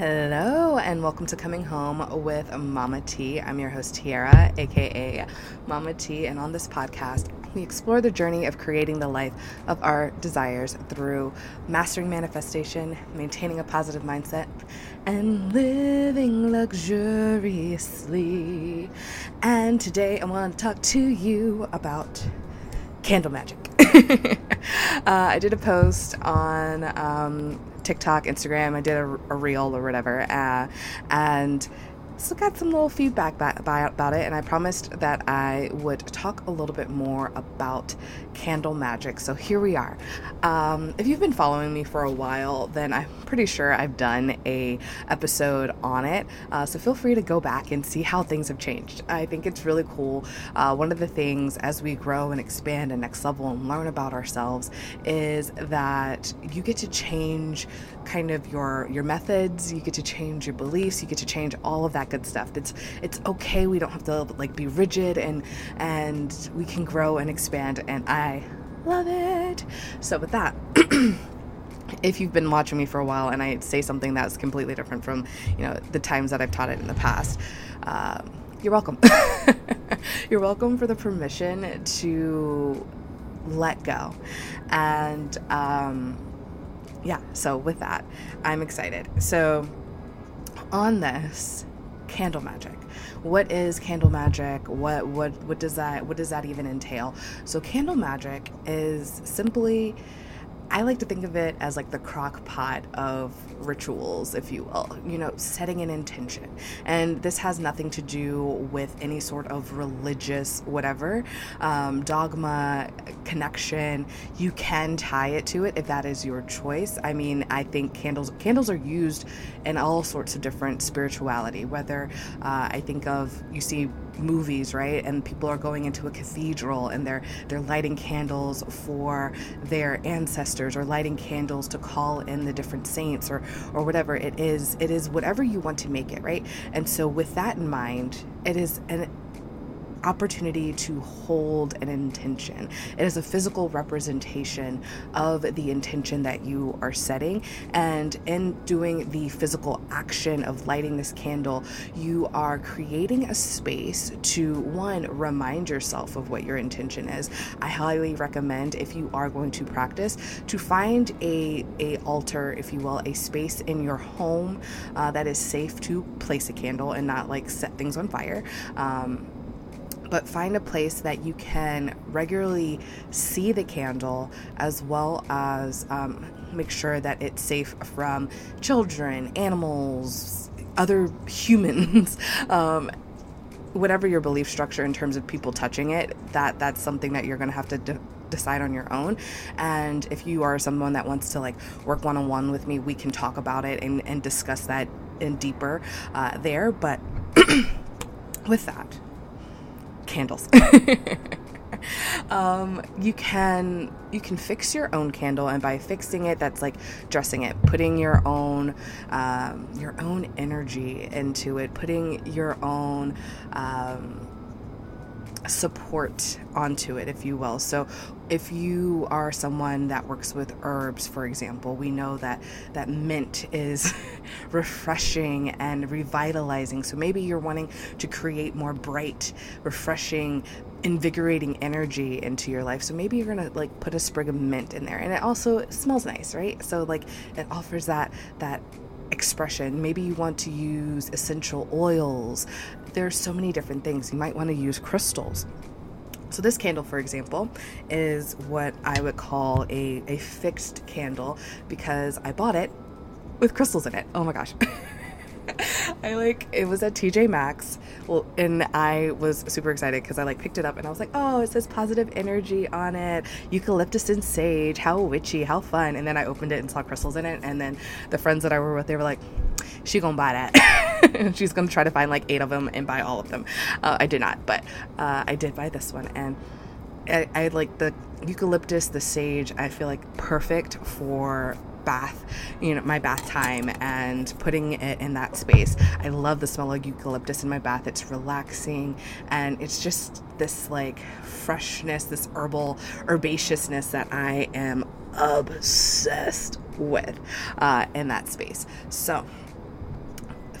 Hello, and welcome to Coming Home with Mama T. I'm your host, Tiara, aka Mama T, and on this podcast, we explore the journey of creating the life of our desires through mastering manifestation, maintaining a positive mindset, and living luxuriously. And today, I want to talk to you about candle magic. uh, I did a post on um, TikTok, Instagram. I did a, a reel or whatever, uh, and so got some little feedback about it, and I promised that I would talk a little bit more about candle magic. So here we are. Um, if you've been following me for a while, then I'm pretty sure I've done a episode on it. Uh, so feel free to go back and see how things have changed. I think it's really cool. Uh, one of the things as we grow and expand and next level and learn about ourselves is that you get to change kind of your your methods. You get to change your beliefs. You get to change all of that good stuff. It's it's okay. We don't have to like be rigid and and we can grow and expand and I love it. So with that if you've been watching me for a while and I say something that's completely different from, you know, the times that I've taught it in the past, um, you're welcome. you're welcome for the permission to let go. And um, yeah, so with that, I'm excited. So on this, candle magic. What is candle magic? What what what does that what does that even entail? So candle magic is simply I like to think of it as like the crock pot of rituals, if you will, you know, setting an intention. And this has nothing to do with any sort of religious whatever, um, dogma, connection. You can tie it to it if that is your choice. I mean, I think candles candles are used in all sorts of different spirituality, whether uh, I think of, you see movies, right? And people are going into a cathedral and they're they're lighting candles for their ancestors or lighting candles to call in the different saints or or whatever it is. It is whatever you want to make it, right? And so with that in mind, it is an opportunity to hold an intention. It is a physical representation of the intention that you are setting. And in doing the physical action of lighting this candle, you are creating a space to one, remind yourself of what your intention is. I highly recommend if you are going to practice to find a, a altar, if you will, a space in your home uh, that is safe to place a candle and not like set things on fire. Um, but find a place that you can regularly see the candle as well as um, make sure that it's safe from children, animals, other humans. um, whatever your belief structure in terms of people touching it, that that's something that you're going to have to de- decide on your own. And if you are someone that wants to like work one on one with me, we can talk about it and, and discuss that in deeper uh, there. But with that, candles. um, you can you can fix your own candle, and by fixing it, that's like dressing it, putting your own um, your own energy into it, putting your own. Um, support onto it, if you will. So, if you are someone that works with herbs, for example, we know that that mint is refreshing and revitalizing. So maybe you're wanting to create more bright, refreshing, invigorating energy into your life. So maybe you're gonna like put a sprig of mint in there, and it also smells nice, right? So like it offers that that expression. Maybe you want to use essential oils. There's so many different things. You might want to use crystals. So this candle, for example, is what I would call a, a fixed candle because I bought it with crystals in it. Oh my gosh. I like it was at TJ Maxx. Well, and I was super excited because I like picked it up and I was like, oh, it says positive energy on it, eucalyptus and sage. How witchy, how fun! And then I opened it and saw crystals in it. And then the friends that I were with, they were like, she gonna buy that. She's gonna try to find like eight of them and buy all of them. Uh, I did not, but uh, I did buy this one and. I, I like the eucalyptus, the sage. I feel like perfect for bath, you know, my bath time and putting it in that space. I love the smell of eucalyptus in my bath. It's relaxing and it's just this like freshness, this herbal herbaceousness that I am obsessed with uh, in that space. So,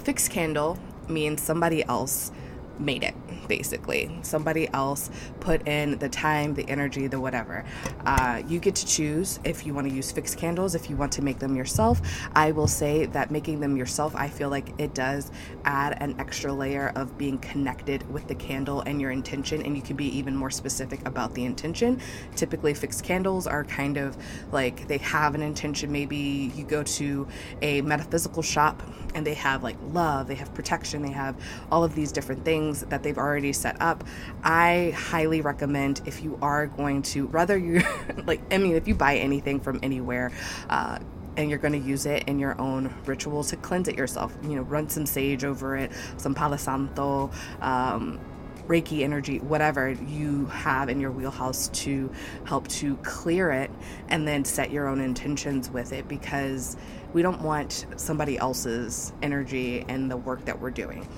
fixed candle means somebody else made it basically. Somebody else put in the time the energy the whatever. Uh, you get to choose if you want to use fixed candles if you want to make them yourself. I will say that making them yourself i feel like it does add an extra layer of being connected with the candle and your intention and you can be even more specific about the intention. Typically fixed candles are kind of like they have an intention. Maybe you go to a metaphysical shop and they have like love they have protection they have all of these different things things that they've already set up. I highly recommend if you are going to, rather you, like, I mean, if you buy anything from anywhere, uh, and you're going to use it in your own ritual to cleanse it yourself. You know, run some sage over it, some Palo Santo, um, Reiki energy, whatever you have in your wheelhouse to help to clear it and then set your own intentions with it because we don't want somebody else's energy and the work that we're doing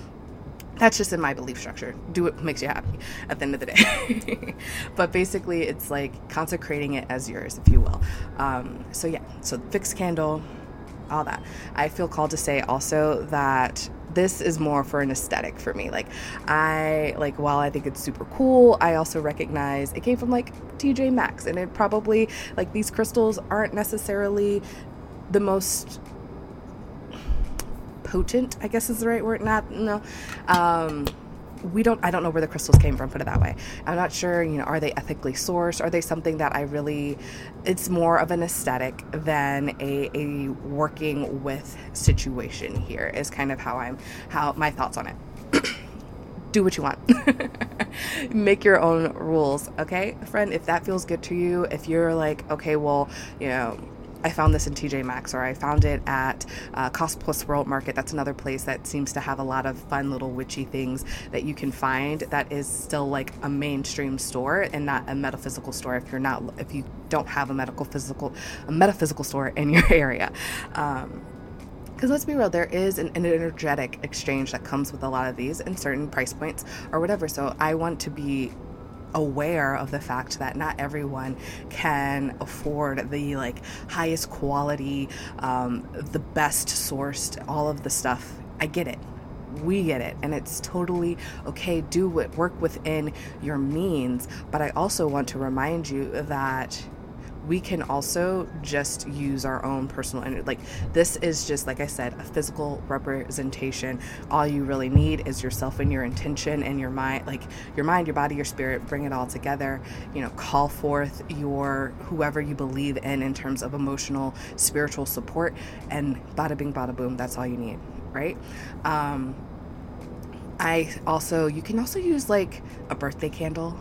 that's just in my belief structure. Do what makes you happy at the end of the day. but basically, it's like consecrating it as yours, if you will. Um, so, yeah, so fixed candle, all that. I feel called to say also that this is more for an aesthetic for me. Like, I, like, while I think it's super cool, I also recognize it came from like TJ Maxx, and it probably, like, these crystals aren't necessarily the most potent, I guess is the right word. Not no. Um, we don't i don't know where the crystals came from put it that way. I'm not sure you know are they ethically sourced? Are they something that i really it's more of an aesthetic than a, a working with situation here is kind of how i'm how my thoughts on it. Do what you want. Make your own rules okay? Friend if that feels good to you if you're like okay well you know I found this in TJ Maxx or I found it at uh, Cost Plus World Market. That's another place that seems to have a lot of fun little witchy things that you can find that is still like a mainstream store and not a metaphysical store if you're not if you don't have a medical physical a metaphysical store in your area. Um, because let's be real, there is an, an, energetic exchange that comes with a lot of these in certain price points or whatever. So I want to be aware of the fact that not everyone can afford the like highest quality, um, the best sourced, all of the stuff. I get it. We get it. And it's totally okay. Do what work within your means. But i also want to remind you that we can also just use our own personal energy. Like, this is just, like I said, a physical representation. All you really need is yourself and your intention and your mind, like your mind, your body, your spirit, bring it all together. You know, call forth your whoever you believe in in terms of emotional, spiritual support, and bada bing, bada boom, that's all you need, right? Um, I also, you can also use like a birthday candle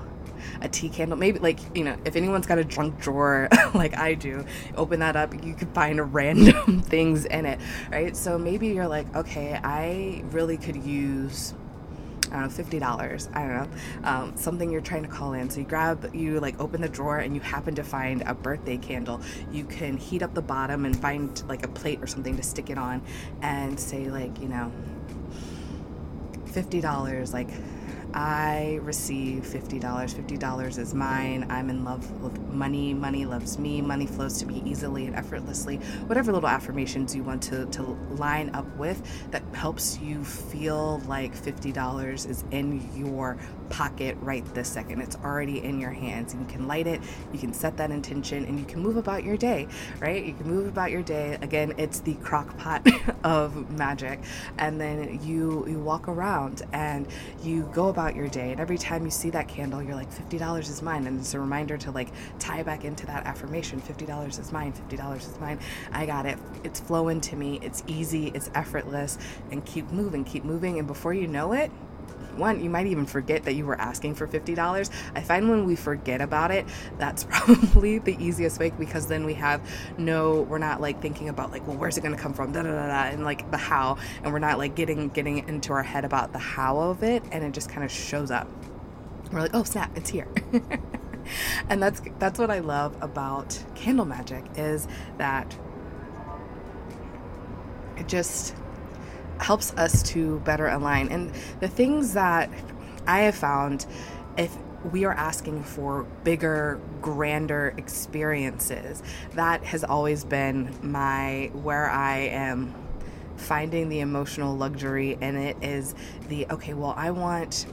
a tea candle. Maybe like, you know, if anyone's got a junk drawer like I do, open that up, you can find random things in it, right? So maybe you're like, okay, I really could use I don't know, fifty dollars. I don't know, um, something you're trying to call in. So you grab, you like open the drawer, and you happen to find a birthday candle. You can heat up the bottom and find like a plate or something to stick it on, and say like, you know, fifty dollars, like I receive $50. $50 is mine. I'm in love with money. Money loves me. Money flows to me easily and effortlessly. Whatever little affirmations you want to, to line up with that helps you feel like $50 is in your pocket right this second. It's already in your hands. You can light it, you can set that intention, and you can move about your day, right? You can move about your day. Again, it's the crock pot of magic. And then you you walk around and you go about your day. And every time you see that candle, you're like, $50 is mine. And it's a reminder to like tie back into that affirmation $50 is mine, $50 is mine. I got it. It's flowing to me. It's easy, it's effortless, and keep moving, keep moving. And before you know it, one, you might even forget that you were asking for $50. I find when we forget about it, that's probably the easiest way because then we have no, we're not like thinking about like, well, where's it going to come from? Da, da, da, da, and like the how. And we're not like getting, getting into our head about the how of it. And it just kind of shows up. We're like, oh, snap, it's here. and that's that's what I love about candle magic is that it just helps us to better align. And the things that I have found, if we are asking for bigger, grander experiences, that has always been my where I am finding the emotional luxury in it is the okay, well, I want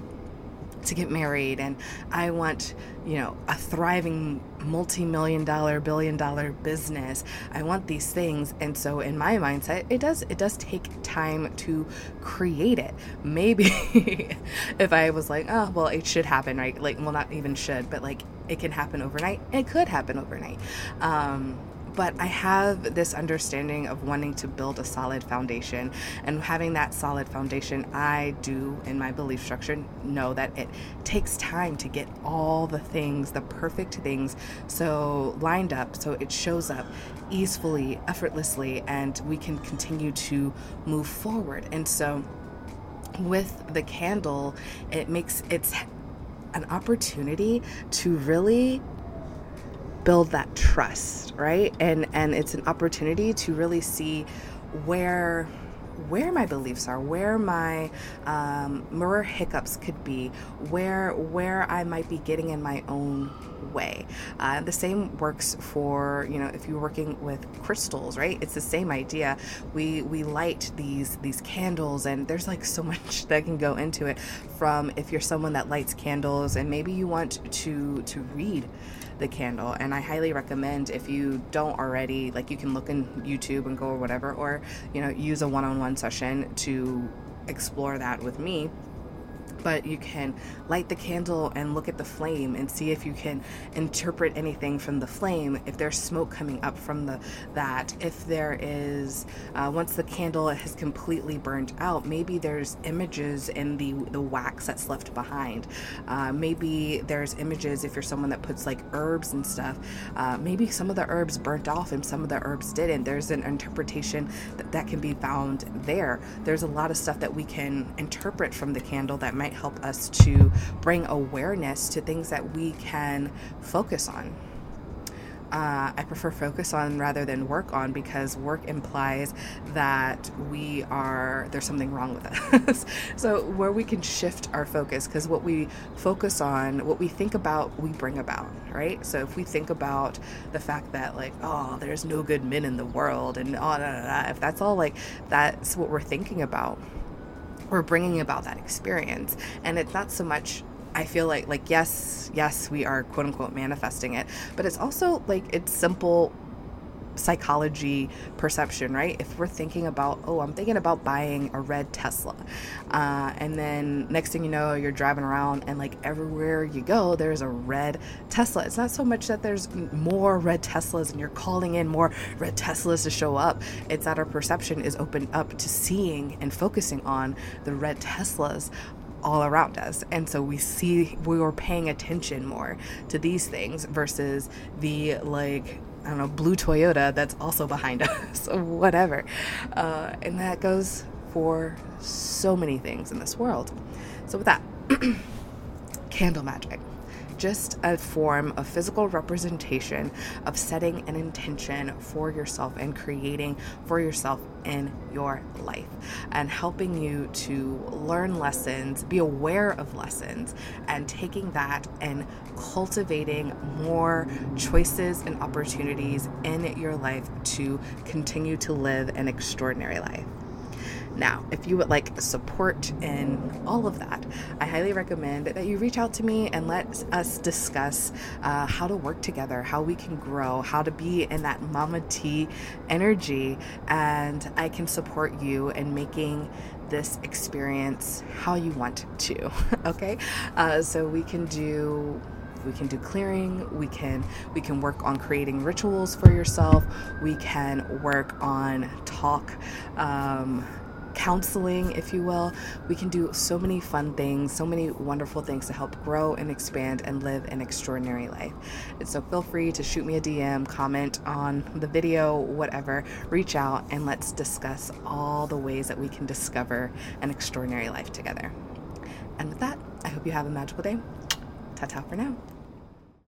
to get married and I want, you know, a thriving multi-million dollar, billion dollar business. I want these things. And so in my mindset, it does it does take time to create it. Maybe if I was like, oh, well, it should happen, right? Like, well, not even should, but like it can happen overnight. It could happen overnight. Um, but I have this understanding of wanting to build a solid foundation. And having that solid foundation, I do, in my belief structure, know that it takes time to get all the things, the perfect things, so lined up so it shows up easily, effortlessly, and we can continue to move forward. And so, with the candle, it makes it's an opportunity to really build that trust, right? And and it's an opportunity to really see where where my beliefs are, where my um, where hiccups could be, where where I might be getting in my own way. Uh, the same works for you know if you're working with crystals, right? It's the same idea. We we light these these candles, and there's like so much that can go into it. From if you're someone that lights candles, and maybe you want to to read the candle. And I highly recommend if you don't already, like you can look in YouTube and go or whatever, or you know, use a one-on-one session to explore that with me but you can light the candle and look at the flame and see if you can interpret anything from the flame if there's smoke coming up from the that if there is uh, once the candle has completely burned out maybe there's images in the the wax that's left behind. Uh, maybe there's images if you're someone that puts like herbs and stuff uh, maybe some of the herbs burnt off and some of the herbs didn't. There's an interpretation that, that can be found there. There's a lot of stuff that we can interpret from the candle that might might help us to bring awareness to things that we can focus on. Uh, I prefer focus on rather than work on because work implies that we are there's something wrong with us. so where we can shift our focus because what we focus on, what we think about, we bring about, right? So if we think about the fact that like oh there's no good men in the world and oh, if that's all like that's what we're thinking about we're bringing about that experience. And it's not so much I feel like like yes, yes, we are quote unquote manifesting it, but it's also like it's simple psychology perception, right? If we're thinking about, oh, I'm thinking about buying a red Tesla, uh, and then next thing you know, you're driving around and like everywhere you go, there's a red Tesla. It's not so much that there's more red Teslas and you're calling in more red Teslas to show up, it's that our perception is opened up to seeing and focusing on the red Teslas all around us. And so we see we were paying attention more to these things versus the like I don't know, blue Toyota that's also behind us, whatever. Uh, and that goes for so many things in this world. So, with that, candle magic just a form of physical representation of setting an intention for yourself and creating for yourself in your life and helping you to learn lessons, be aware of lessons, and taking that and cultivating more choices and opportunities in your life to continue to live an extraordinary life. Now, if you would like support in all of that, I highly recommend that you reach out to me and let us discuss uh, how to work together, how we can grow, how to be in that Mama T energy, and I can support you in making this experience how you want to. okay, uh, so we can do we can do clearing we can we can work on creating rituals for yourself we can work on talk um, counseling, if you will. We can do so many fun things, so many wonderful things to help grow and expand and live an extraordinary life. And so feel free to shoot me a DM, comment on the video, whatever. Reach out and let's discuss all the ways that we can discover an extraordinary life together. And with that, I hope you have a magical day. Ta ta for now.